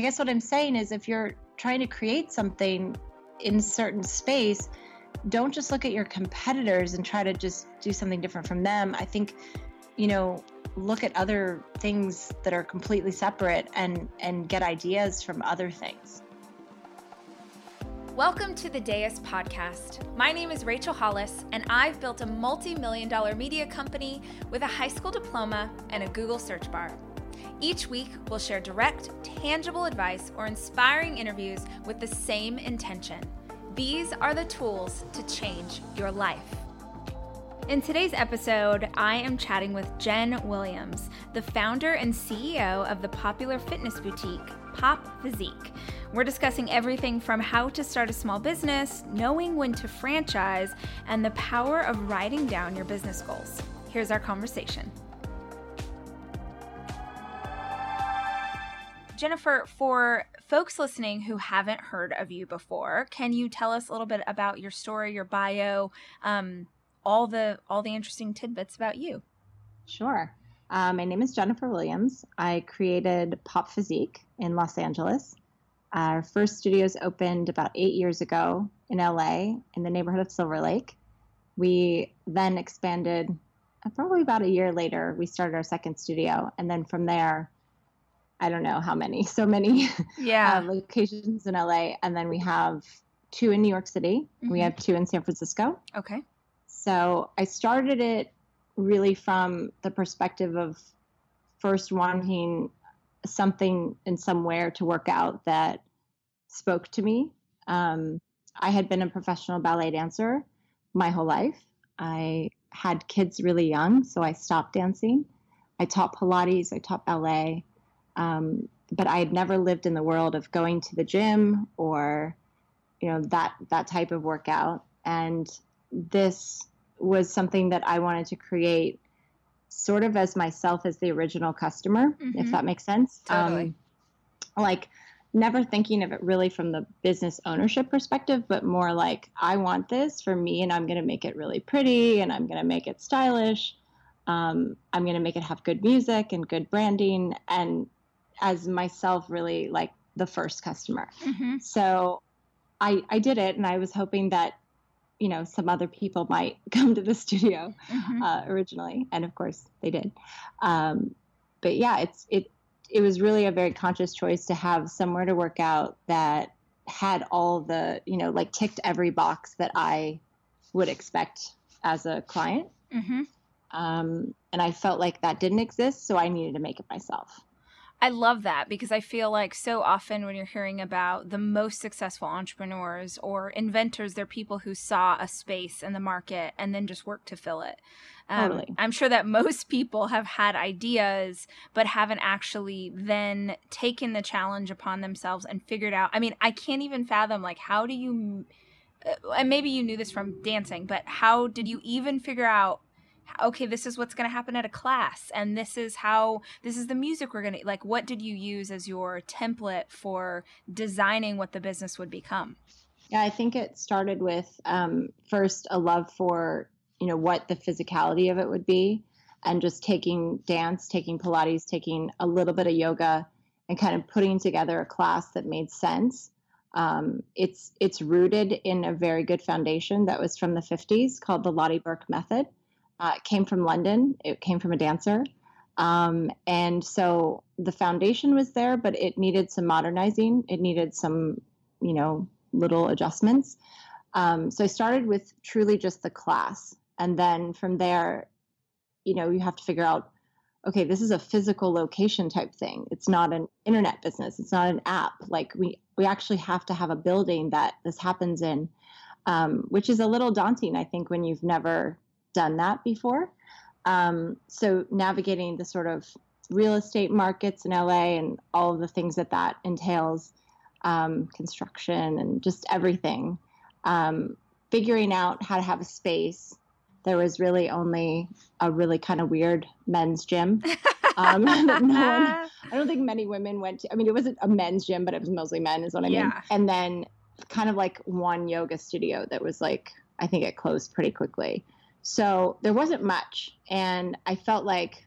I guess what I'm saying is if you're trying to create something in certain space, don't just look at your competitors and try to just do something different from them. I think, you know, look at other things that are completely separate and and get ideas from other things. Welcome to the Dais podcast. My name is Rachel Hollis, and I've built a multi million dollar media company with a high school diploma and a Google search bar. Each week, we'll share direct, tangible advice or inspiring interviews with the same intention. These are the tools to change your life. In today's episode, I am chatting with Jen Williams, the founder and CEO of the popular fitness boutique, Pop Physique. We're discussing everything from how to start a small business, knowing when to franchise, and the power of writing down your business goals. Here's our conversation. Jennifer, for folks listening who haven't heard of you before, can you tell us a little bit about your story, your bio, um, all the all the interesting tidbits about you? Sure. Uh, my name is Jennifer Williams. I created Pop Physique in Los Angeles. Our first studios opened about eight years ago in LA in the neighborhood of Silver Lake. We then expanded uh, probably about a year later. We started our second studio. And then from there, I don't know how many, so many yeah. uh, locations in LA. And then we have two in New York City. Mm-hmm. We have two in San Francisco. Okay. So I started it really from the perspective of first wanting something in somewhere to work out that spoke to me. Um, I had been a professional ballet dancer my whole life. I had kids really young, so I stopped dancing. I taught Pilates, I taught ballet, um, but I had never lived in the world of going to the gym or, you know, that that type of workout. And this was something that I wanted to create sort of as myself as the original customer, mm-hmm. if that makes sense. Totally. Um, like never thinking of it really from the business ownership perspective, but more like I want this for me and I'm going to make it really pretty and I'm going to make it stylish. Um, I'm going to make it have good music and good branding and as myself really like the first customer. Mm-hmm. So I I did it and I was hoping that you know some other people might come to the studio mm-hmm. uh, originally, and of course they did. Um, but yeah, it's it it was really a very conscious choice to have somewhere to work out that had all the you know like ticked every box that I would expect as a client. Mm-hmm. Um, and I felt like that didn't exist, so I needed to make it myself. I love that because I feel like so often when you're hearing about the most successful entrepreneurs or inventors, they're people who saw a space in the market and then just worked to fill it. Um, totally. I'm sure that most people have had ideas, but haven't actually then taken the challenge upon themselves and figured out. I mean, I can't even fathom, like, how do you, uh, and maybe you knew this from dancing, but how did you even figure out okay this is what's going to happen at a class and this is how this is the music we're going to like what did you use as your template for designing what the business would become? Yeah i think it started with um, first a love for you know what the physicality of it would be and just taking dance taking pilates taking a little bit of yoga and kind of putting together a class that made sense. Um, it's it's rooted in a very good foundation that was from the 50s called the Lotte Berk method uh, came from London. It came from a dancer. Um, and so the foundation was there, but it needed some modernizing. It needed some, you know, little adjustments. Um, so I started with truly just the class. And then from there, you know, you have to figure out okay, this is a physical location type thing. It's not an internet business. It's not an app. Like we we actually have to have a building that this happens in, um, which is a little daunting, I think, when you've never done that before. Um, so navigating the sort of real estate markets in LA and all of the things that that entails, um, construction and just everything. Um, figuring out how to have a space. There was really only a really kind of weird men's gym. Um, no one, I don't think many women went to. I mean, it wasn't a men's gym, but it was mostly men, is what I mean. Yeah. And then kind of like one yoga studio that was like, I think it closed pretty quickly. So there wasn't much. And I felt like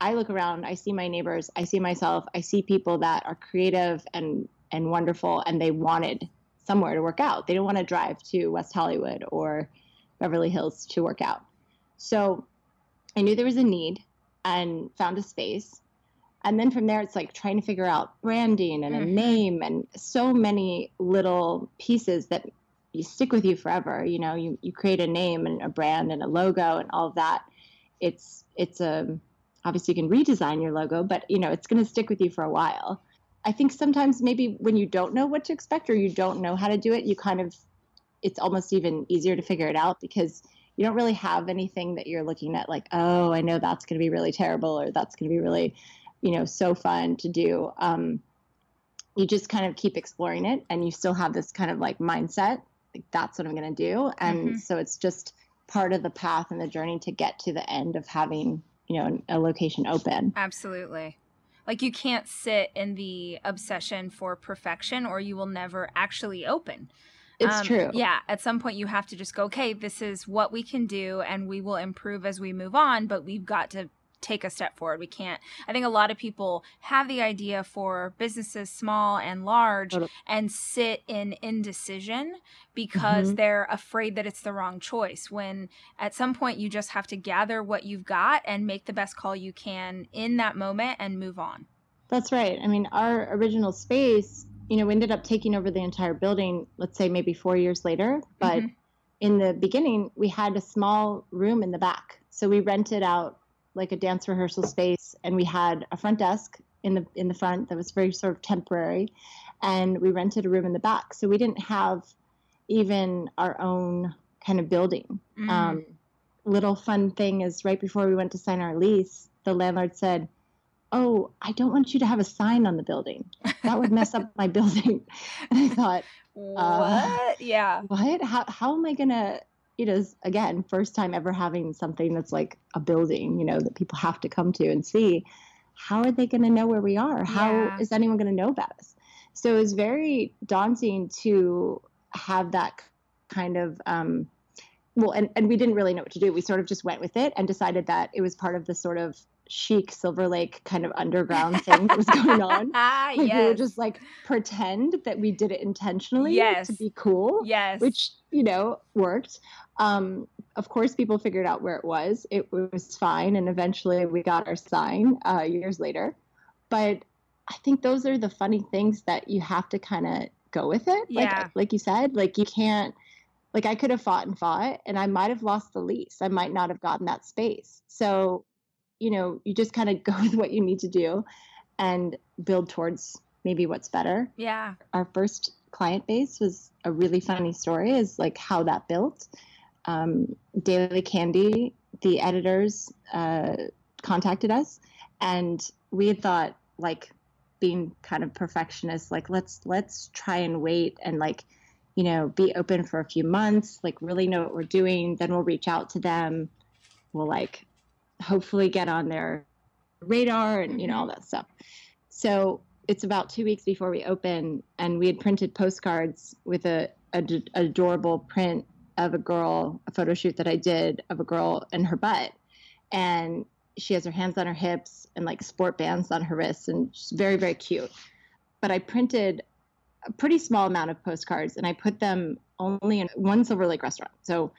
I look around, I see my neighbors, I see myself, I see people that are creative and and wonderful and they wanted somewhere to work out. They don't want to drive to West Hollywood or Beverly Hills to work out. So I knew there was a need and found a space. And then from there, it's like trying to figure out branding and a mm-hmm. name and so many little pieces that you stick with you forever. You know, you, you create a name and a brand and a logo and all of that. It's, it's a, obviously you can redesign your logo, but you know, it's going to stick with you for a while. I think sometimes maybe when you don't know what to expect or you don't know how to do it, you kind of, it's almost even easier to figure it out because you don't really have anything that you're looking at like, oh, I know that's going to be really terrible or that's going to be really, you know, so fun to do. Um, you just kind of keep exploring it and you still have this kind of like mindset, like that's what I'm going to do. And mm-hmm. so it's just part of the path and the journey to get to the end of having, you know, a location open. Absolutely. Like you can't sit in the obsession for perfection or you will never actually open. It's um, true. Yeah. At some point, you have to just go, okay, this is what we can do, and we will improve as we move on, but we've got to take a step forward. We can't. I think a lot of people have the idea for businesses, small and large, and sit in indecision because mm-hmm. they're afraid that it's the wrong choice. When at some point you just have to gather what you've got and make the best call you can in that moment and move on. That's right. I mean, our original space you know, we ended up taking over the entire building, let's say maybe four years later. But mm-hmm. in the beginning, we had a small room in the back. So we rented out like a dance rehearsal space and we had a front desk in the in the front that was very sort of temporary and we rented a room in the back so we didn't have even our own kind of building mm. um, little fun thing is right before we went to sign our lease the landlord said oh, I don't want you to have a sign on the building. That would mess up my building. And I thought, uh, what? Yeah. What? How, how am I to, it is, again, first time ever having something that's like a building, you know, that people have to come to and see. How are they going to know where we are? How yeah. is anyone going to know about us? So it was very daunting to have that kind of, um, well, and, and we didn't really know what to do. We sort of just went with it and decided that it was part of the sort of chic Silver Lake kind of underground thing that was going on. ah, like yes. we would just like pretend that we did it intentionally yes. to be cool. Yes. Which, you know, worked. Um, of course, people figured out where it was. It was fine. And eventually we got our sign uh, years later. But I think those are the funny things that you have to kind of go with it. Like, yeah. like you said, like you can't, like I could have fought and fought and I might have lost the lease. I might not have gotten that space. So you know, you just kind of go with what you need to do and build towards maybe what's better. Yeah. Our first client base was a really funny story, is like how that built. Um, Daily Candy, the editors, uh, contacted us, and we had thought, like, being kind of perfectionist, like let's let's try and wait and like, you know, be open for a few months, like really know what we're doing. Then we'll reach out to them. We'll like hopefully get on their radar and you know all that stuff. So it's about two weeks before we open, and we had printed postcards with a, a, a adorable print of a girl, a photo shoot that I did of a girl and her butt, and she has her hands on her hips and like sport bands on her wrists, and she's very very cute. But I printed a pretty small amount of postcards, and I put them only in one Silver Lake restaurant. So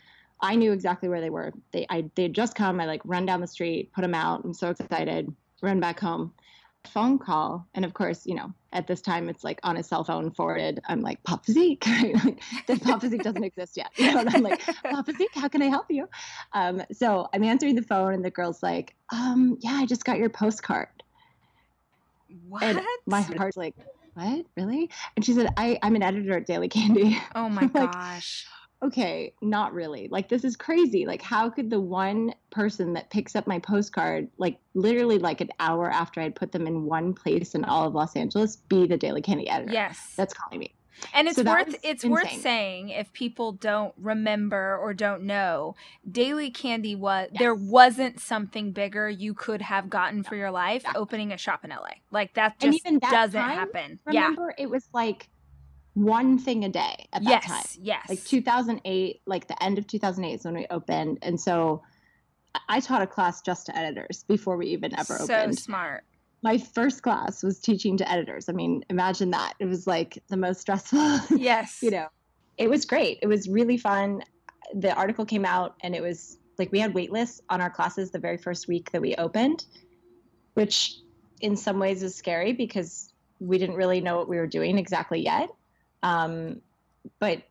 I knew exactly where they were. They I they had just come. I like run down the street, put them out. I'm so excited. Run back home. Phone call, and of course, you know, at this time it's like on a cell phone forwarded. I'm like Pop Physique. Right? the Pop Physique doesn't exist yet. You know, and I'm like Pop Physique. How can I help you? Um, so I'm answering the phone, and the girl's like, um, Yeah, I just got your postcard. What? And my heart's like, What? Really? And she said, I I'm an editor at Daily Candy. Oh my gosh okay, not really. Like this is crazy. Like how could the one person that picks up my postcard, like literally like an hour after I'd put them in one place in all of Los Angeles, be the Daily Candy editor? Yes, that's calling me. And it's so worth it's insane. worth saying if people don't remember or don't know, Daily Candy was yes. there wasn't something bigger you could have gotten for your life yeah. opening a shop in LA. Like that just that doesn't time, happen. Remember, yeah. it was like one thing a day at that yes, time. Yes. Like 2008, like the end of 2008 is when we opened. And so I taught a class just to editors before we even ever so opened. So smart. My first class was teaching to editors. I mean, imagine that. It was like the most stressful. Yes. you know, it was great. It was really fun. The article came out and it was like we had wait lists on our classes the very first week that we opened, which in some ways was scary because we didn't really know what we were doing exactly yet. Um, but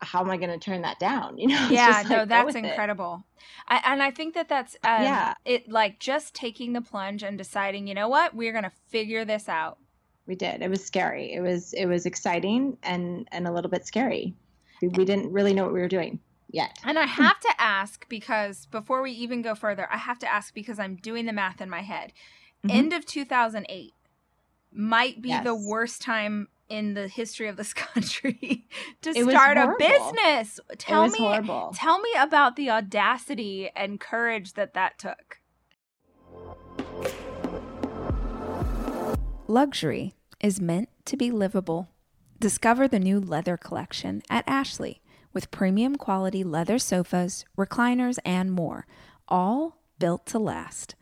how am I going to turn that down? You know? Yeah, like, no, that's incredible. I, and I think that that's um, yeah, it like just taking the plunge and deciding, you know what, we're going to figure this out. We did. It was scary. It was it was exciting and and a little bit scary. We, we didn't really know what we were doing yet. And I have to ask because before we even go further, I have to ask because I'm doing the math in my head. Mm-hmm. End of 2008 might be yes. the worst time in the history of this country to start a business. Tell me horrible. tell me about the audacity and courage that that took. Luxury is meant to be livable. Discover the new leather collection at Ashley with premium quality leather sofas, recliners, and more, all built to last.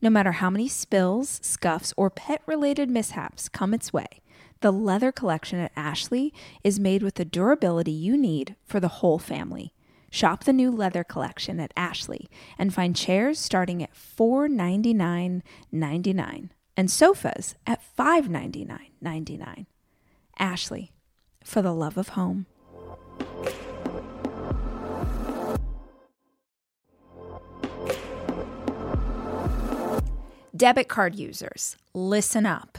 No matter how many spills, scuffs, or pet related mishaps come its way, the leather collection at Ashley is made with the durability you need for the whole family. Shop the new leather collection at Ashley and find chairs starting at $499.99 and sofas at $599.99. Ashley, for the love of home. Debit card users, listen up.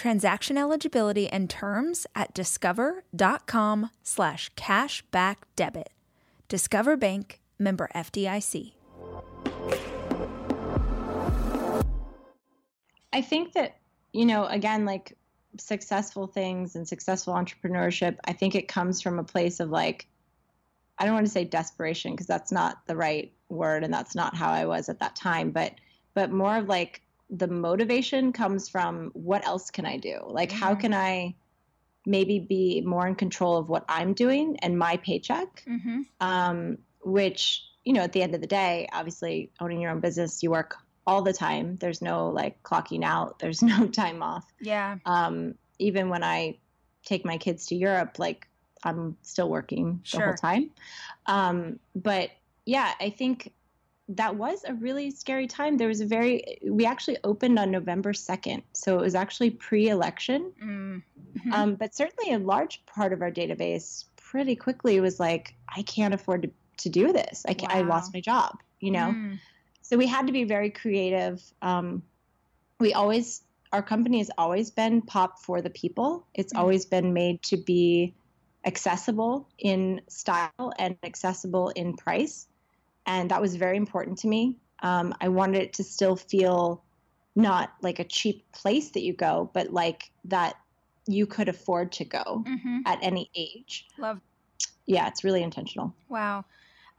Transaction eligibility and terms at discover.com slash cashback debit. Discover Bank, member FDIC. I think that, you know, again, like successful things and successful entrepreneurship, I think it comes from a place of like, I don't want to say desperation because that's not the right word and that's not how I was at that time, but but more of like the motivation comes from what else can I do? Like, mm-hmm. how can I maybe be more in control of what I'm doing and my paycheck? Mm-hmm. Um, which, you know, at the end of the day, obviously owning your own business, you work all the time. There's no like clocking out, there's no time off. Yeah. Um, even when I take my kids to Europe, like I'm still working the whole time. Um, but yeah, I think that was a really scary time. There was a very, we actually opened on November 2nd. So it was actually pre election. Mm-hmm. Um, but certainly a large part of our database pretty quickly was like, I can't afford to, to do this. I, wow. I lost my job, you know? Mm. So we had to be very creative. Um, we always, our company has always been pop for the people. It's mm. always been made to be accessible in style and accessible in price and that was very important to me. Um, I wanted it to still feel not like a cheap place that you go, but like that you could afford to go mm-hmm. at any age. Love. Yeah, it's really intentional. Wow.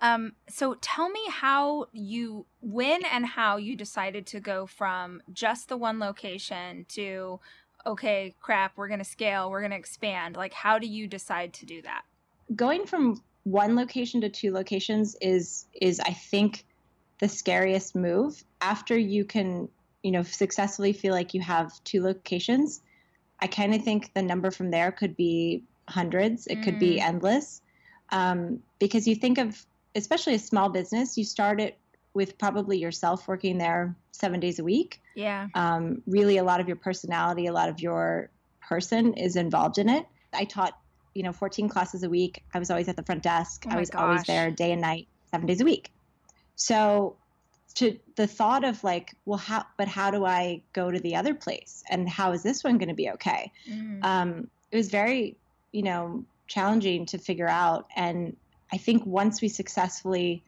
Um, so tell me how you, when and how you decided to go from just the one location to, okay, crap, we're going to scale, we're going to expand. Like, how do you decide to do that? Going from one location to two locations is is I think the scariest move. After you can, you know, successfully feel like you have two locations, I kind of think the number from there could be hundreds. It mm. could be mm. endless. Um, because you think of, especially a small business, you start it with probably yourself working there seven days a week. Yeah. Um, really, a lot of your personality, a lot of your person is involved in it. I taught you know 14 classes a week. I was always at the front desk. Oh i was gosh. always there day and night seven days a week. So to the thought of like well how but how do i go to the other place? And how is this one going to be okay? Mm. um, it was very you know challenging to figure out. And i think once we successfully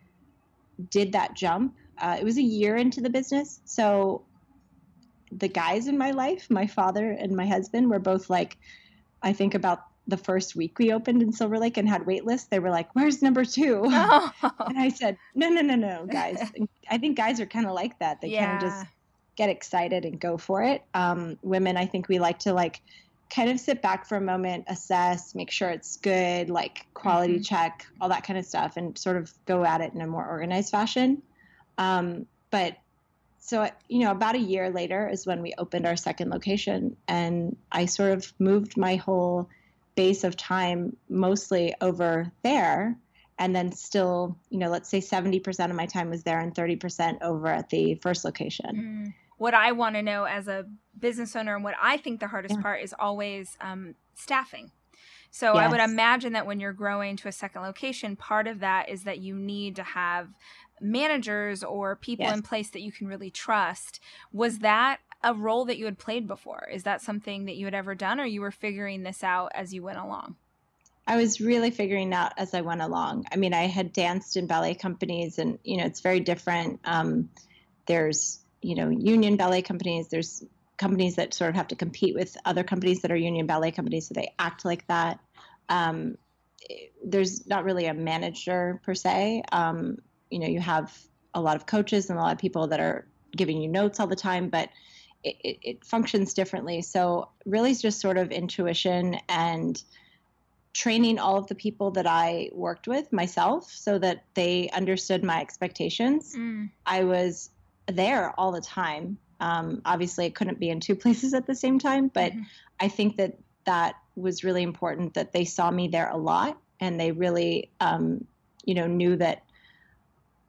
did that jump uh, it was a year into the business. So the guys in my life, my father and my husband, were both like, I think about the first week we opened in Silver Lake and had wait lists, they were like, "Where's number two? Oh. and I said, "No, no, no, no, guys. I think guys are kind of like that. They yeah. kind of just get excited and go for it. Um, women, I think we like to like kind of sit back for a moment, assess, make sure it's good, like quality mm-hmm. check, all that kind of stuff, and sort of go at it in a more organized fashion. Um, but so you know about a year later is when we opened our second location and i sort of moved my whole base of time mostly over there and then still you know let's say 70% of my time was there and 30% over at the first location mm. what i want to know as a business owner and what i think the hardest yeah. part is always um, staffing so yes. i would imagine that when you're growing to a second location part of that is that you need to have managers or people yes. in place that you can really trust was that a role that you had played before? Is that something that you had ever done or you were figuring this out as you went along? I was really figuring out as I went along. I mean, I had danced in ballet companies and, you know, it's very different. Um, there's, you know, union ballet companies, there's companies that sort of have to compete with other companies that are union ballet companies, so they act like that. Um, there's not really a manager per se. Um, you know, you have a lot of coaches and a lot of people that are giving you notes all the time, but it, it, functions differently. So really, it's just sort of intuition and training all of the people that I worked with myself so that they understood my expectations. Mm. I was there all the time. Um, obviously, I couldn't be in two places at the same time, but mm-hmm. I think that that was really important that they saw me there a lot and they really, um, you know, knew that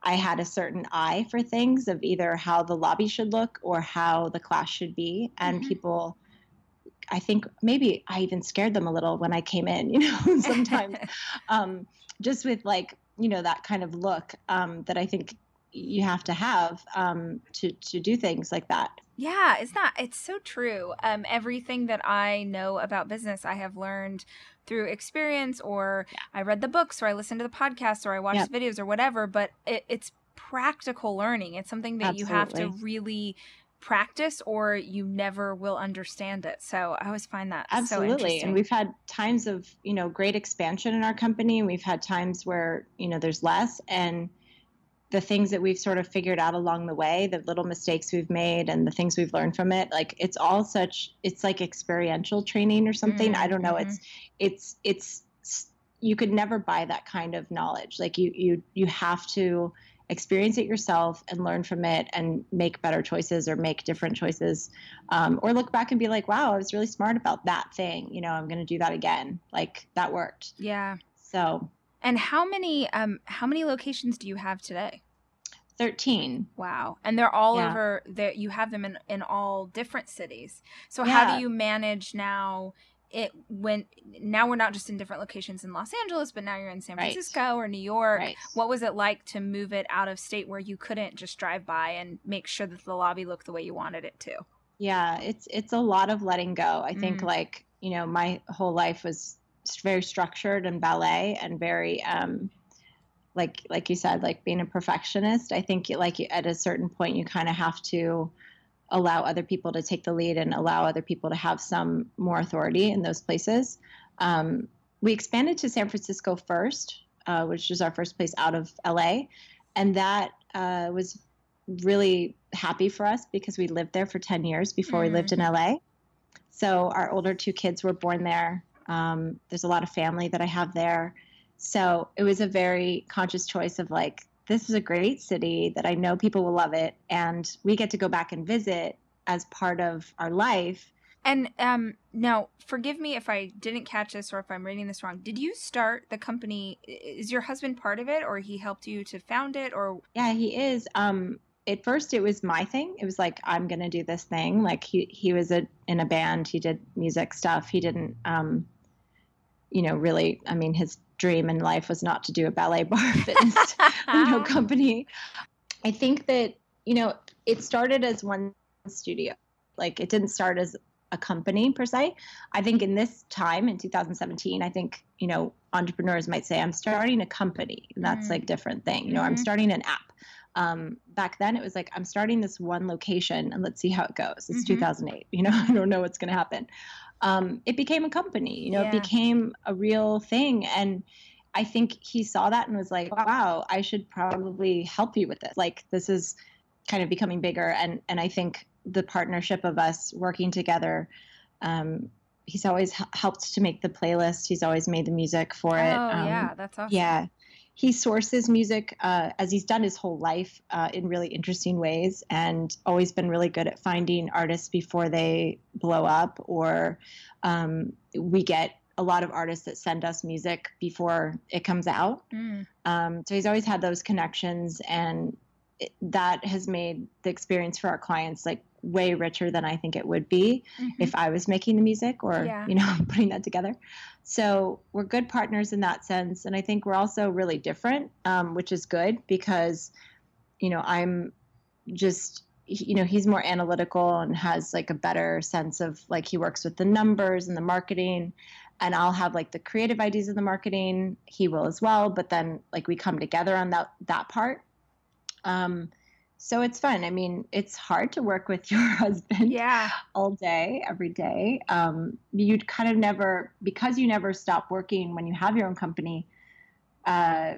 I had a certain eye for things of either how the lobby should look or how the class should be. And mm-hmm. people, I think maybe I even scared them a little when I came in, you know, sometimes um, just with like, you know, that kind of look um, that I think you have to have um, to, to do things like that. Yeah, it's not, it's so true. Um, everything that I know about business, I have learned through experience or yeah. I read the books or I listened to the podcast or I watched yep. videos or whatever, but it, it's practical learning. It's something that Absolutely. you have to really practice or you never will understand it. So I always find that Absolutely. So and we've had times of, you know, great expansion in our company and we've had times where, you know, there's less and the things that we've sort of figured out along the way, the little mistakes we've made and the things we've learned from it, like it's all such it's like experiential training or something. Mm-hmm. I don't know. It's mm-hmm. it's it's you could never buy that kind of knowledge. Like you you you have to experience it yourself and learn from it and make better choices or make different choices um, or look back and be like wow i was really smart about that thing you know i'm going to do that again like that worked yeah so and how many um how many locations do you have today? 13 wow and they're all yeah. over there you have them in in all different cities so yeah. how do you manage now it when now we're not just in different locations in los angeles but now you're in san francisco right. or new york right. what was it like to move it out of state where you couldn't just drive by and make sure that the lobby looked the way you wanted it to yeah it's it's a lot of letting go i think mm. like you know my whole life was very structured and ballet and very um, like like you said like being a perfectionist i think like at a certain point you kind of have to allow other people to take the lead and allow other people to have some more authority in those places um, we expanded to san francisco first uh, which was our first place out of la and that uh, was really happy for us because we lived there for 10 years before mm. we lived in mm. la so our older two kids were born there um, there's a lot of family that I have there. So it was a very conscious choice of like, this is a great city that I know people will love it. And we get to go back and visit as part of our life. And um, now, forgive me if I didn't catch this or if I'm reading this wrong. Did you start the company? Is your husband part of it, or he helped you to found it, or? Yeah, he is. Um, at first, it was my thing. It was like I'm gonna do this thing. Like he he was a, in a band. He did music stuff. He didn't um, you know, really, I mean, his dream in life was not to do a ballet barre fitness, you know, company. I think that, you know, it started as one studio. Like it didn't start as a company per se. I think in this time in 2017, I think, you know, entrepreneurs might say, I'm starting a company. And that's mm-hmm. like different thing. You know, mm-hmm. I'm starting an app. um, back then it was like i'm starting this one location and let's see how it goes it's Mhm. 2008 you know i don't know what's going to happen um, it became a company you know Yeah. it became a real thing and i think he saw that and was like wow i should probably help you with this like this is kind of becoming bigger and and i think the partnership of us working together um, he's always h- helped to make the playlist he's always made the music for Oh it um, yeah, that's awesome. yeah. He sources music uh, as he's done his whole life uh, in really interesting ways and always been really good at finding artists before they blow up. Or um, we get a lot of artists that send us music before it comes out. Mm. Um, so he's always had those connections, and it, that has made the experience for our clients like way richer than I think it would be Mhm. if I was making the music or Yeah. you know putting that together. So we're good partners in that sense, and I think we're also really different, um, which is good because you know I'm just you know he's more analytical and has like a better sense of like he works with the numbers and the marketing and I'll have like the creative ideas of the marketing he will as well but then like we come together on that that part um so it's fun i mean it's hard to work with your husband Yeah. all day, every day. Um, you'd kind of never, because you never stop working when you have your own company, uh,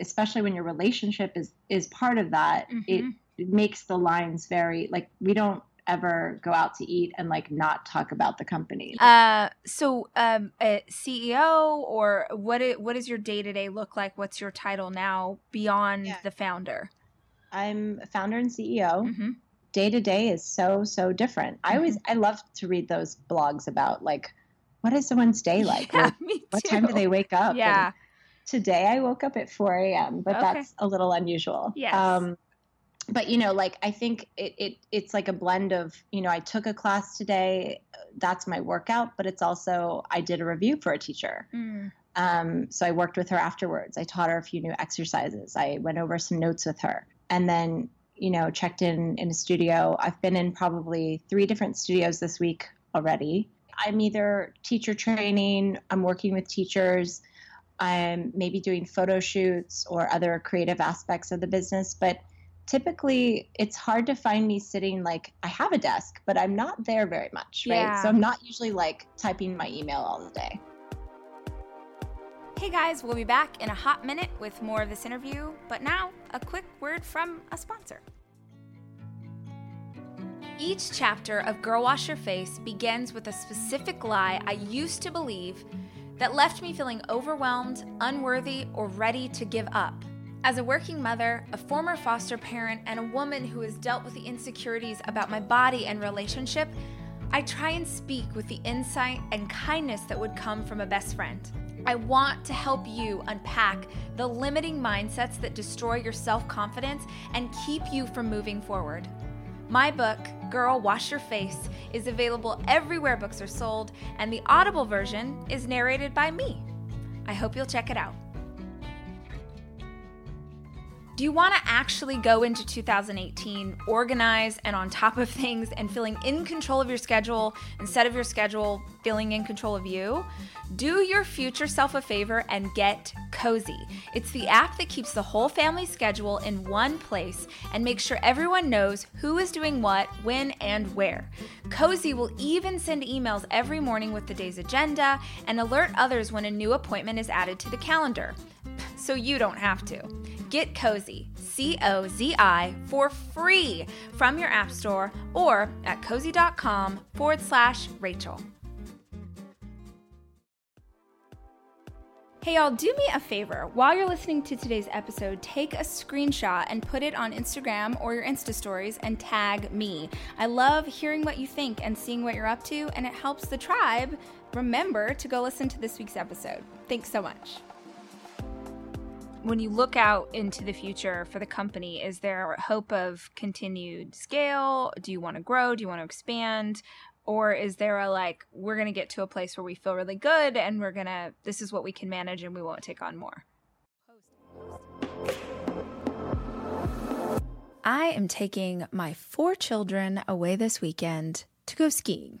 especially when your relationship is is part of that. It, Mhm. it makes the lines very like we don't ever go out to eat and like not talk about the company. Uh, so um, a CEO or what? what does your day to day look like? What's your title now beyond Yeah. the founder? I'm a founder and CEO. hmm Day to day is so so different. I always I love to read those blogs about like what is someone's day like? Yeah, What- what time do they wake up? and Yeah. today I woke up at 4 a.m., but Okay. that's a little unusual. Yes. Um, but you know, like I think it, it it's like a blend of, you know, I took a class today, that's my workout, but it's also I did a review for a teacher. Mm. Um, so I worked with her afterwards. I taught her a few new exercises. I went over some notes with her. And then, you know, checked in in a studio. I've been in probably three different studios this week already. I'm either teacher training, I'm working with teachers, I'm maybe doing photo shoots or other creative aspects of the business. But typically, it's hard to find me sitting like I have a desk, but I'm not there very much, right? Yeah. So I'm not usually like typing my email all the day. Hey guys, we'll be back in a hot minute with more of this interview, but now a quick word from a sponsor. Each chapter of Girl Wash Your Face begins with a specific lie I used to believe that left me feeling overwhelmed, unworthy, or ready to give up. As a working mother, a former foster parent, and a woman who has dealt with the insecurities about my body and relationship, I try and speak with the insight and kindness that would come from a best friend. I want to help you unpack the limiting mindsets that destroy your self confidence and keep you from moving forward. My book, Girl Wash Your Face, is available everywhere books are sold, and the Audible version is narrated by me. I hope you'll check it out. Do you want to actually go into 2018 organized and on top of things and feeling in control of your schedule instead of your schedule feeling in control of you? Do your future self a favor and get Cozi. It's the app that keeps the whole family schedule in one place and makes sure everyone knows who is doing what, when, and where. Cozi will even send emails every morning with the day's agenda and alert others when a new appointment is added to the calendar so you don't have to. Get Cozi, C O Z I, for free from your App Store or at cozi.com forward slash Rachel. Hey, y'all, do me a favor. While you're listening to today's episode, take a screenshot and put it on Instagram or your Insta stories and tag me. I love hearing what you think and seeing what you're up to, and it helps the tribe remember to go listen to this week's episode. Thanks so much when you look out into the future for the company, is there hope of continued scale? Do you want to grow? Do you want to expand? Or is there a like, we're going to get to a place where we feel really good and we're going to, this is what we can manage and we won't take on more? I am taking my four children away this weekend to go skiing.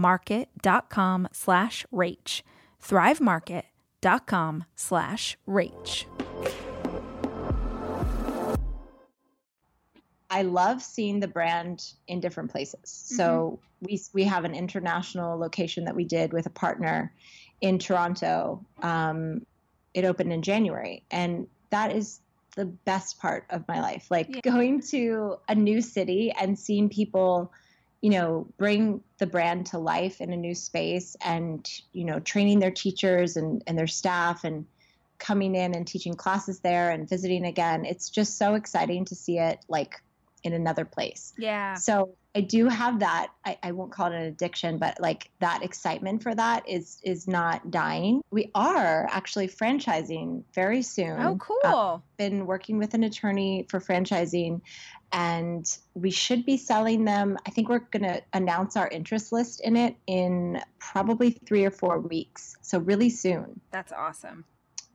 market.com slash rach. thrivemarket.com slash rach. I love seeing the brand in different places. Mm-hmm. So we we have an international location that we did with a partner in Toronto. Um, it opened in January, and that is the best part of my life. Like yeah. going to a new city and seeing people you know bring the brand to life in a new space and you know training their teachers and, and their staff and coming in and teaching classes there and visiting again. It's just so exciting to see it like in another place. Yeah. So i do have that I, I won't call it an addiction but like that excitement for that is is not dying we are actually franchising very soon oh cool uh, been working with an attorney for franchising and we should be selling them. I think we're going to announce our interest list in it in probably three or four weeks. So, really soon. That's awesome.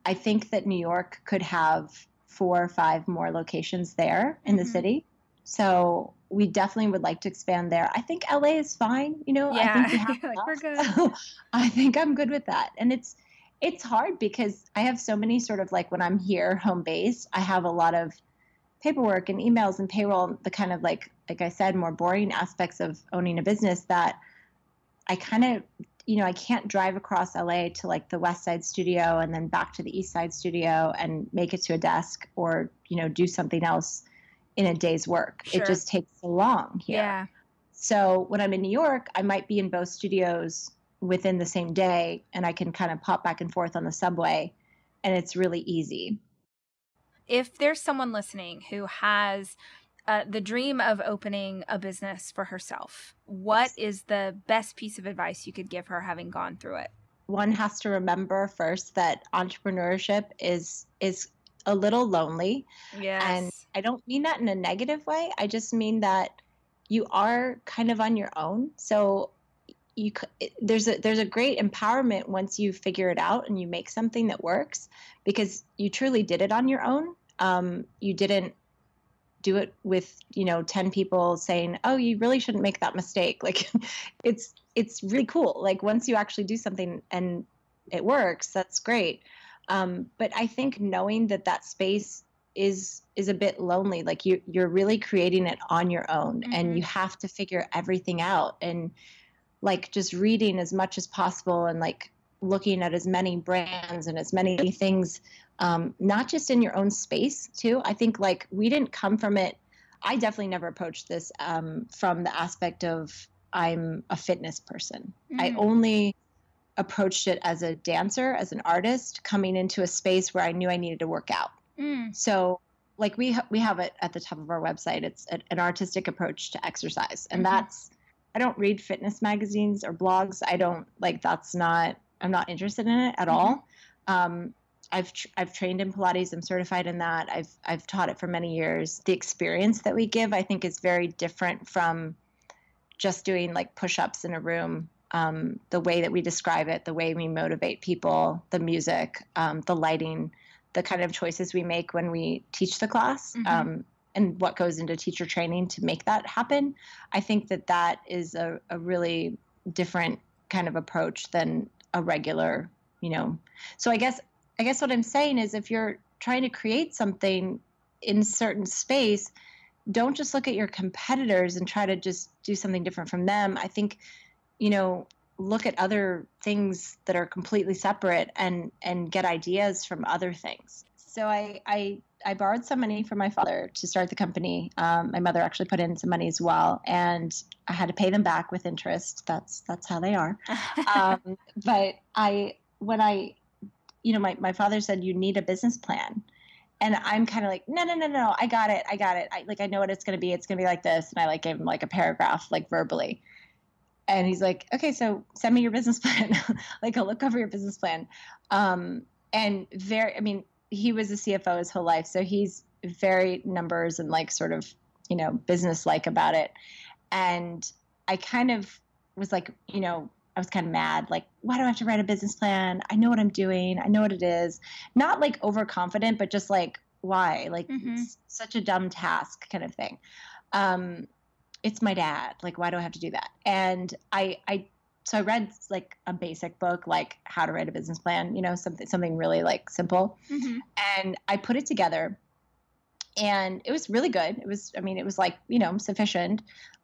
I think that New York could have four or five more locations there in mm-hmm. the city. So, we definitely would like to expand there. I think LA is fine. You know, yeah, I think we we're good. I think I'm good with that. And it's, it's hard because I have so many sort of like when I'm here home base, I have a lot of paperwork and emails and payroll, the kind of like like I said, more boring aspects of owning a business that I kind of you know, I can't drive across LA to like the West Side studio and then back to the East Side studio and make it to a desk or, you know, do something else in a day's work. Sure. It just takes so long here. Yeah. So when I'm in New York, I might be in both studios within the same day and I can kind of pop back and forth on the subway and it's really easy if there's someone listening who has uh, the dream of opening a business for herself, what is the best piece of advice you could give her having gone through it? One has to remember first that entrepreneurship is is a little lonely. Yes. And I don't mean that in a negative way. I just mean that you are kind of on your own. So you there's a there's a great empowerment once you figure it out and you make something that works because you truly did it on your own um, you didn't do it with you know 10 people saying oh you really shouldn't make that mistake like it's it's really cool like once you actually do something and it works that's great um, but i think knowing that that space is is a bit lonely. Like you you're really creating it on your own mm-hmm. and you have to figure everything out. And like just reading as much as possible and like looking at as many brands and as many things um, not just in your own space too. I think like we didn't come from it. I definitely never approached this um, from the aspect of i'm a fitness person. Mm. i only approached it as a dancer as an artist coming into a space where i knew i needed to work out mm. so like we ha- we have it at the top of our website it's a, an artistic approach to exercise and mm-hmm. that's I don't read fitness magazines or blogs. I don't like that's not I'm not interested in it at mm-hmm. all. Um, I've tr- I've trained in Pilates. I'm certified in that. I've I've taught it for many years. The experience that we give, I think, is very different from just doing like push-ups in a room. Um, the way that we describe it, the way we motivate people, the music, um, the lighting, the kind of choices we make when we teach the class. Mm-hmm. Um, and what goes into teacher training to make that happen i think that that is a, a really different kind of approach than a regular you know so i guess i guess what i'm saying is if you're trying to create something in certain space don't just look at your competitors and try to just do something different from them i think you know look at other things that are completely separate and and get ideas from other things so i i I borrowed some money from my father to start the company. Um, my mother actually put in some money as well, and I had to pay them back with interest. That's that's how they are. um, but I, when I, you know, my my father said you need a business plan, and I'm kind of like, no, no, no, no, I got it, I got it. I like I know what it's gonna be. It's gonna be like this, and I like gave him like a paragraph, like verbally. And he's like, okay, so send me your business plan. like, I'll look over your business plan. Um, and very, I mean, he was a CFO his whole life, so he's very numbers and like sort of you know business like about it. And I kind of was like, you know, I was kind of mad. Like, why do I have to write a business plan? I know what I'm doing. I know what it is. Not like overconfident, but just like, why? Like, mm-hmm. such a dumb task kind of thing. Um, it's my dad. Like, why do I have to do that? And I, I so I read like a basic book, like how to write a business plan, you know, something something really like simple, mm-hmm. and I put it together, and it was really good. It was, I mean, it was like you know sufficient,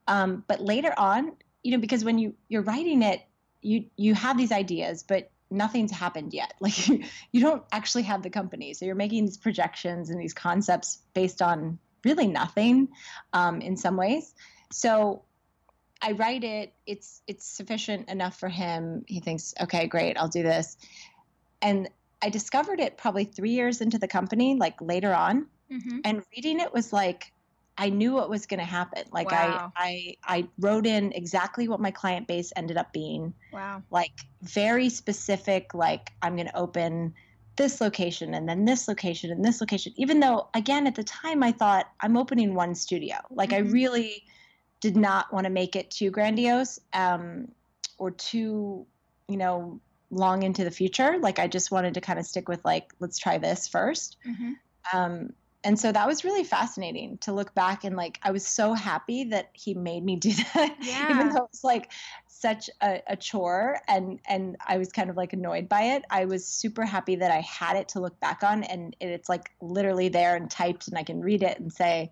um, but later on, you know, because when you you're writing it, you you have these ideas, but nothing's happened yet. Like you, you don't actually have the company, so you're making these projections and these concepts based on really nothing, um, in some ways. So I write it. It's it's sufficient enough for him. He thinks, okay, great, I'll do this. And I discovered it probably three years into the company, like later on. Mm-hmm. And reading it was like I knew what was going to happen. Like wow. I, I, I wrote in exactly what my client base ended up being. Wow. Like very specific. Like I'm going to open this location and then this location and this location. Even though, again, at the time, I thought I'm opening one studio. Like mm-hmm. I really did not want to make it too grandiose um, or too, you know, long into the future. Like I just wanted to kind of stick with like, let's try this 1st mm-hmm. um, and so that was really fascinating to look back and like I was so happy that he made me do that, yeah. even though it was like such a, a, chore and and I was kind of like annoyed by it. I was super happy that I had it to look back on and it's like literally there and typed and I can read it and say,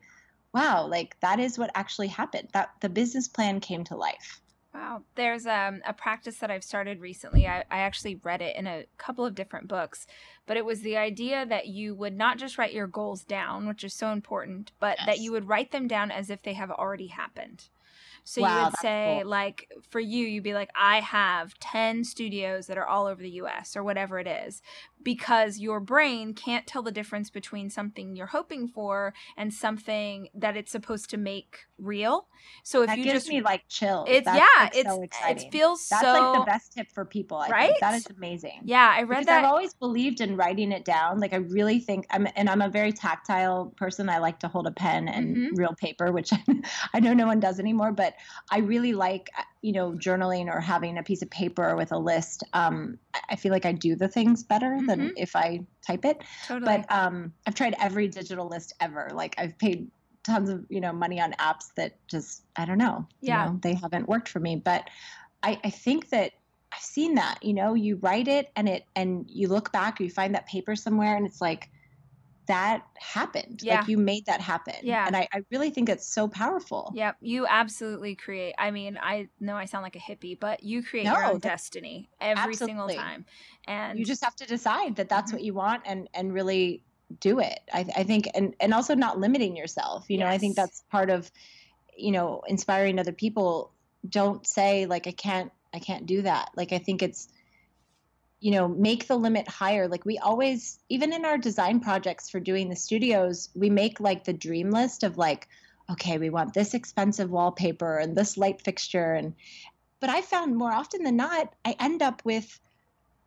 wow, like that is what actually happened. That the business plan came to life. Wow. There's um, a practice that I've started recently. I, I actually read it in a couple of different books, but it was the idea that you would not just write your goals down, which is so important, but yes. that you would write them down as if they have already happened. So wow, you would say, cool. like, for you, you'd be like, I have 10 studios that are all over the US or whatever it is, because your brain can't tell the difference between something you're hoping for and something that it's supposed to make real. So if that you gives just me like chills. It's That's yeah, like it's so exciting. it feels That's so like the best tip for people. I right? Think. That is amazing. Yeah, I read because that. I've always believed in writing it down. Like I really think I'm, and I'm a very tactile person. I like to hold a pen and mm-hmm. real paper, which I, I know no one does anymore. But I really like you know journaling or having a piece of paper with a list. Um, I feel like I do the things better mm-hmm. than if I type it. Totally. But um, I've tried every digital list ever. Like I've paid tons of you know money on apps that just I don't know. Yeah. You know, they haven't worked for me. But I, I think that I've seen that. You know, you write it and it and you look back, you find that paper somewhere, and it's like that happened. Yeah. Like you made that happen. Yeah. And I, I really think it's so powerful. Yep. You absolutely create. I mean, I know I sound like a hippie, but you create no, your own destiny every absolutely. single time. And you just have to decide that that's mm-hmm. what you want and, and really do it. I, I think, and, and also not limiting yourself. You know. I think that's part of, you know, inspiring other people. Don't say like, I can't, I can't do that. Like, I think it's, you know make the limit higher. Like we always even in our design projects for doing the studios we make like the dream list of like okay we want this expensive wallpaper and this light fixture. And but i found more often than not i end up with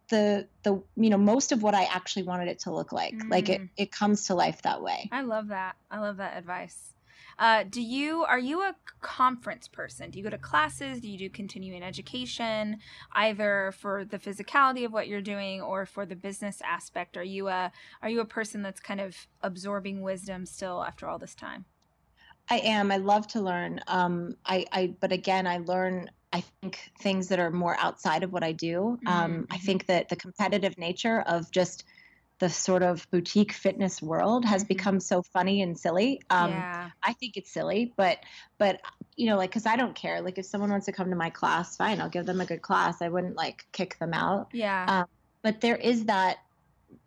the the you know most of what i actually wanted it to look like. Mm. like it mm. it comes to life that way. I love that. I love that advice uh, do you are you a conference person? Do you go to classes? Do you do continuing education, either for the physicality of what you're doing or for the business aspect? Are you a are you a person that's kind of absorbing wisdom still after all this time? I am. I love to learn. Um, I, I, but again, I learn. I think things that are more outside of what I do. Um, mm-hmm. I think that the competitive nature of just the sort of boutique fitness world has mm-hmm. become so funny and silly. Um, yeah. I think it's silly, but but you know, like, cause I don't care. Like, if someone wants to come to my class, fine, I'll give them a good class. I wouldn't like kick them out. Yeah. Um, but there is that.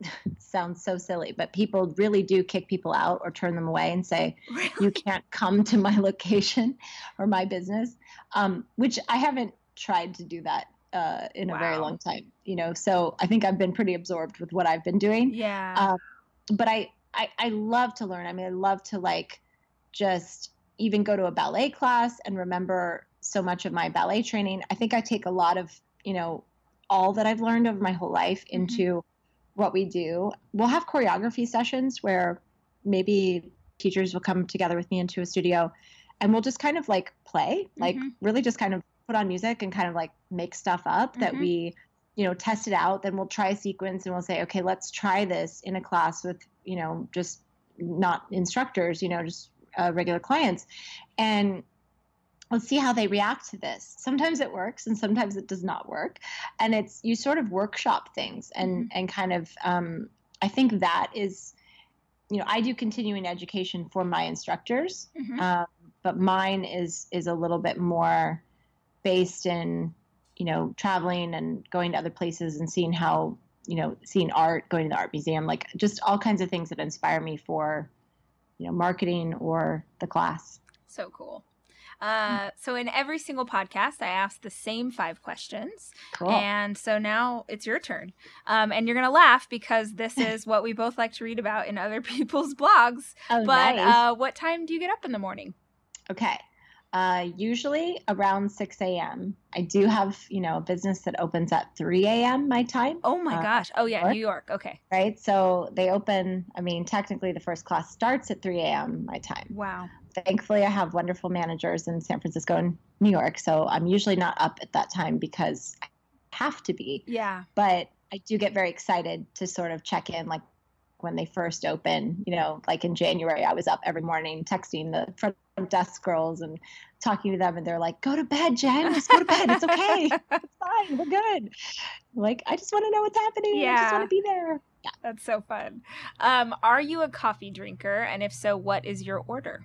sounds so silly, but people really do kick people out or turn them away and say, really? "You can't come to my location or my business," um, which I haven't tried to do that uh, in wow. a very long time. You know, so I think I've been pretty absorbed with what I've been doing. Yeah. Um, but I, I I love to learn. I mean, I love to like just even go to a ballet class and remember so much of my ballet training. I think I take a lot of you know all that I've learned over my whole life mm-hmm. into mm-hmm. what we do. We'll have choreography sessions where maybe teachers will come together with me into a studio and we'll just kind of like play, like mm-hmm. really just kind of put on music and kind of like make stuff up mm-hmm. that we you know test it out then we'll try a sequence and we'll say okay let's try this in a class with you know just not instructors you know just uh, regular clients and let's see how they react to this sometimes it works and sometimes it does not work and it's you sort of workshop things and mm-hmm. and kind of um, i think that is you know i do continuing education for my instructors mm-hmm. um, but mine is is a little bit more based in you know traveling and going to other places and seeing how you know seeing art going to the art museum like just all kinds of things that inspire me for you know marketing or the class so cool Uh, so in every single podcast, I ask the same five questions. Cool. And so now it's your turn. Um, and you're going to laugh because this is what we both like to read about in other people's blogs. oh, But nice. uh, what time do you get up in the morning? Okay. Uh, usually around 6 a.m. I do have, you know, a business that opens at 3 a.m. my time, Oh my Uh, gosh. Oh, yeah, York? New York. Okay. right? So they open, I mean, technically the first class starts at 3 a.m. my time. Wow. Thankfully, I have wonderful managers in San Francisco and New York. So I'm usually not up at that time because I have to be. Yeah. But I do get very excited to sort of check in, like when they first open, you know, like in January, I was up every morning texting the front desk girls and talking to them, and they're like, "Go to bed, Jen. Just go to bed. It's okay. It's fine. We're good." Like, I just want to know what's happening. I just want to be there. Yeah. That's so fun. Um, are you a coffee drinker? And if so, what is your order?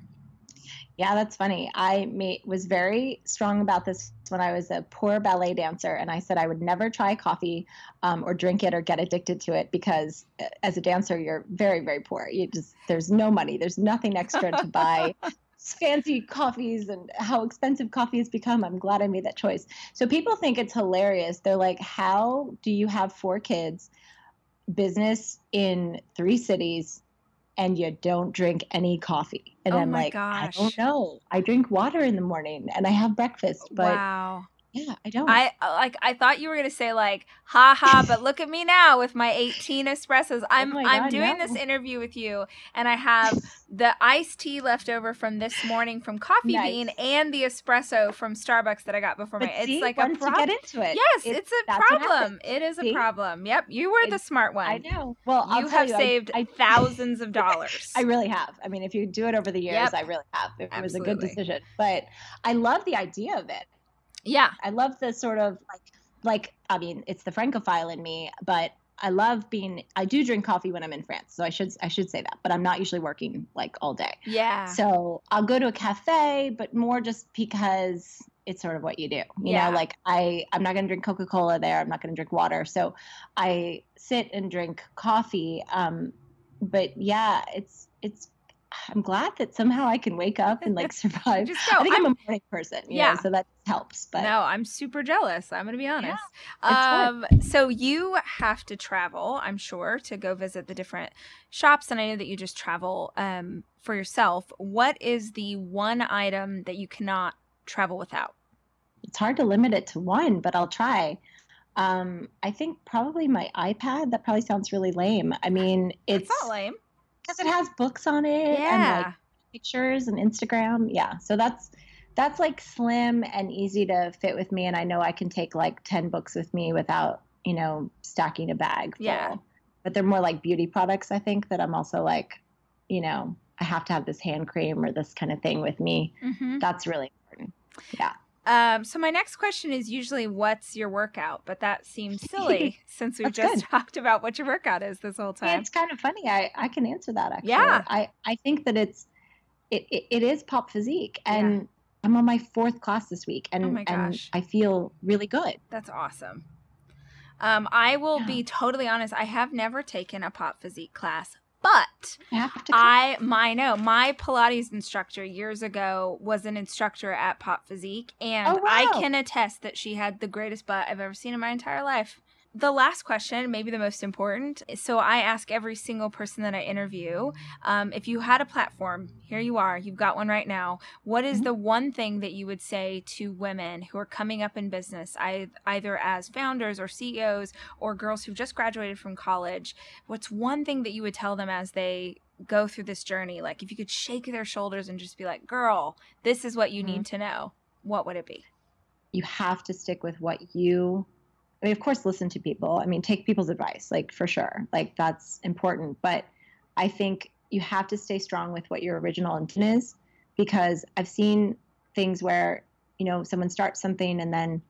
Yeah, that's funny. I made, was very strong about this when I was a poor ballet dancer, and I said I would never try coffee um, or drink it or get addicted to it because uh, as a dancer, you're very, very poor. You just there's no money, there's nothing extra to buy fancy coffees and how expensive coffee has become. I'm glad I made that choice. So people think it's hilarious. They're like, "How do you have four kids, business in three cities?" And you don't drink any coffee. And Oh I'm like, I gosh. don't know. I drink water in the morning and I have breakfast, but wow. Yeah, I don't. I uh, like. I thought you were gonna say like, "Ha ha!" But look at me now with my 18 espressos. I'm my I'm doing no. this interview with you, and I have the iced tea left over from this morning from Coffee Nice. Bean and the espresso from Starbucks that I got before but my. see, It's like a problem. get into it, Yes, it- it's a problem. It is a See? problem. Yep, you were the smart one. I know. Well, I'll you have you, saved I, thousands of dollars. I really have. I mean, if you do it over the years, Yep. I really have. It was a good decision. But I love the idea of it. Yeah. I love the sort of like, like I mean, it's the francophile in me, but I love being. I do drink coffee when I'm in France, so I should I should say that. But I'm not usually working like all day. Yeah. So I'll go to a cafe, but more just because it's sort of what you do. You Yeah. know, like I, I'm not going to drink Coca Cola there. I'm not going to drink water. So I sit and drink coffee. Um, but yeah, it's, it's, I'm glad that somehow I can wake up and like survive. Just go. I think I'm, I'm- a morning person. you Yeah. know, so that helps. But no, I'm super jealous. I'm going to be honest. it's um, so you have to travel, I'm sure, to go visit the different shops, and I know that you just travel um, for yourself. What is the one item that you cannot travel without? it's hard to limit it to one, but I'll try. Um, I think probably my iPad. That probably sounds really lame. I mean, It's it's not lame. Because it has books on it and like pictures and Instagram. Yeah. So that's that's like slim and easy to fit with me and I know I can take like 10 books with me without, you know, stacking a bag full. Yeah. But they're more like beauty products I think that I'm also like, you know, I have to have this hand cream or this kind of thing with me. hmm That's really important. Um, so my next question is usually what's your workout, but that seems silly since we've just good. talked about what your workout is this whole Yeah, time. it's kind of funny. I, I can answer that actually. Yeah. I, I think that it's it, it, it is pop physique Yeah. and I'm on my fourth class this week and, Oh my and. I feel really good. That's awesome. Um, I will Yeah. be totally honest. I have never taken a pop physique class, but I my no my Pilates instructor years ago was an instructor at Pop Physique, and Oh, I can attest that she had the greatest butt I've ever seen in my entire life. The last question, maybe the most important. So I ask every single person that I interview, um, if you had a platform, here you are, you've got one right now. What is Mhm. the one thing that you would say to women who are coming up in business, ei- either as founders or CEOs or girls who've just graduated from college? What's one thing that you would tell them as they go through this journey? Like, if you could shake their shoulders and just be like, girl, this is what you need to know, what would it be? you have to stick with what you I mean, of course, listen to people. I mean, take people's advice, like for sure. Like that's important. But I think you have to stay strong with what your original intent is because I've seen things where, you know, someone starts something and then,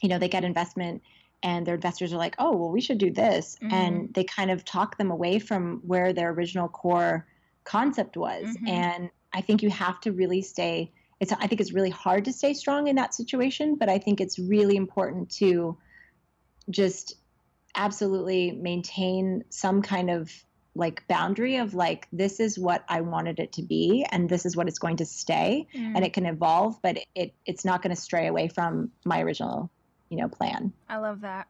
you know, they get investment and their investors are like, oh, well, we should do this. Mhm. And they kind of talk them away from where their original core concept was. Mhm. And I think you have to really stay it's I think it's really hard to stay strong in that situation, but I think it's really important to just absolutely maintain some kind of like boundary of like this is what I wanted it to be and this is what it's going to stay mm. and it can evolve but it it's not going to stray away from my original you know plan. I love that.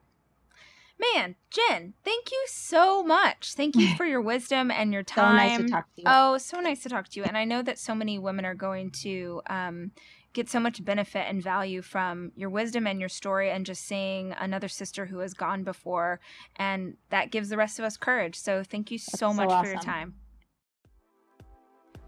Man, Jen, thank you so much. Thank you for your wisdom and your time. so nice to talk to you. Oh, so nice to talk to you. And I know that so many women are going to um, get so much benefit and value from your wisdom and your story and just seeing another sister who has gone before. And that gives the rest of us courage. So thank you so That's much so awesome. for your time.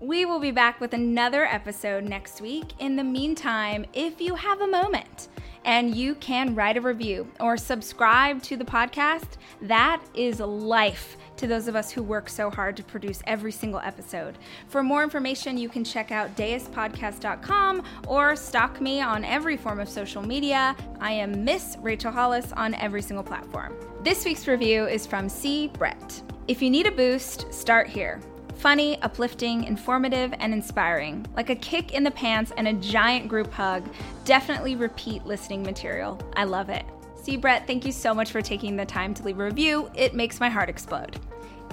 We will be back with another episode next week. In the meantime, if you have a moment, and you can write a review or subscribe to the podcast. That is life to those of us who work so hard to produce every single episode. For more information, you can check out daispodcast.com or stalk me on every form of social media. I am Miss Rachel Hollis on every single platform. This week's review is from C. Brett. If you need a boost, start here. Funny, uplifting, informative, and inspiring. Like a kick in the pants and a giant group hug. Definitely repeat listening material. I love it. See, Brett, thank you so much for taking the time to leave a review. It makes my heart explode.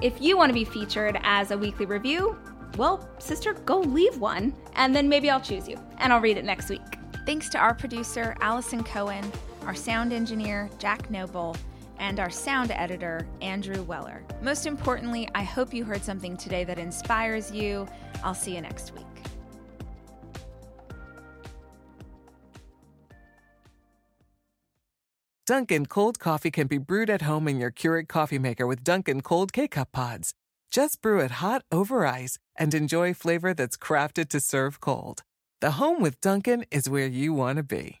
If you want to be featured as a weekly review, well, sister, go leave one, and then maybe I'll choose you, and I'll read it next week. Thanks to our producer, Allison Cohen, our sound engineer, Jack Noble, and our sound editor, Andrew Weller. Most importantly, I hope you heard something today that inspires you. I'll see you next week. Dunkin' cold coffee can be brewed at home in your Keurig coffee maker with Dunkin' cold K-cup pods. Just brew it hot over ice and enjoy flavor that's crafted to serve cold. The home with Dunkin' is where you want to be.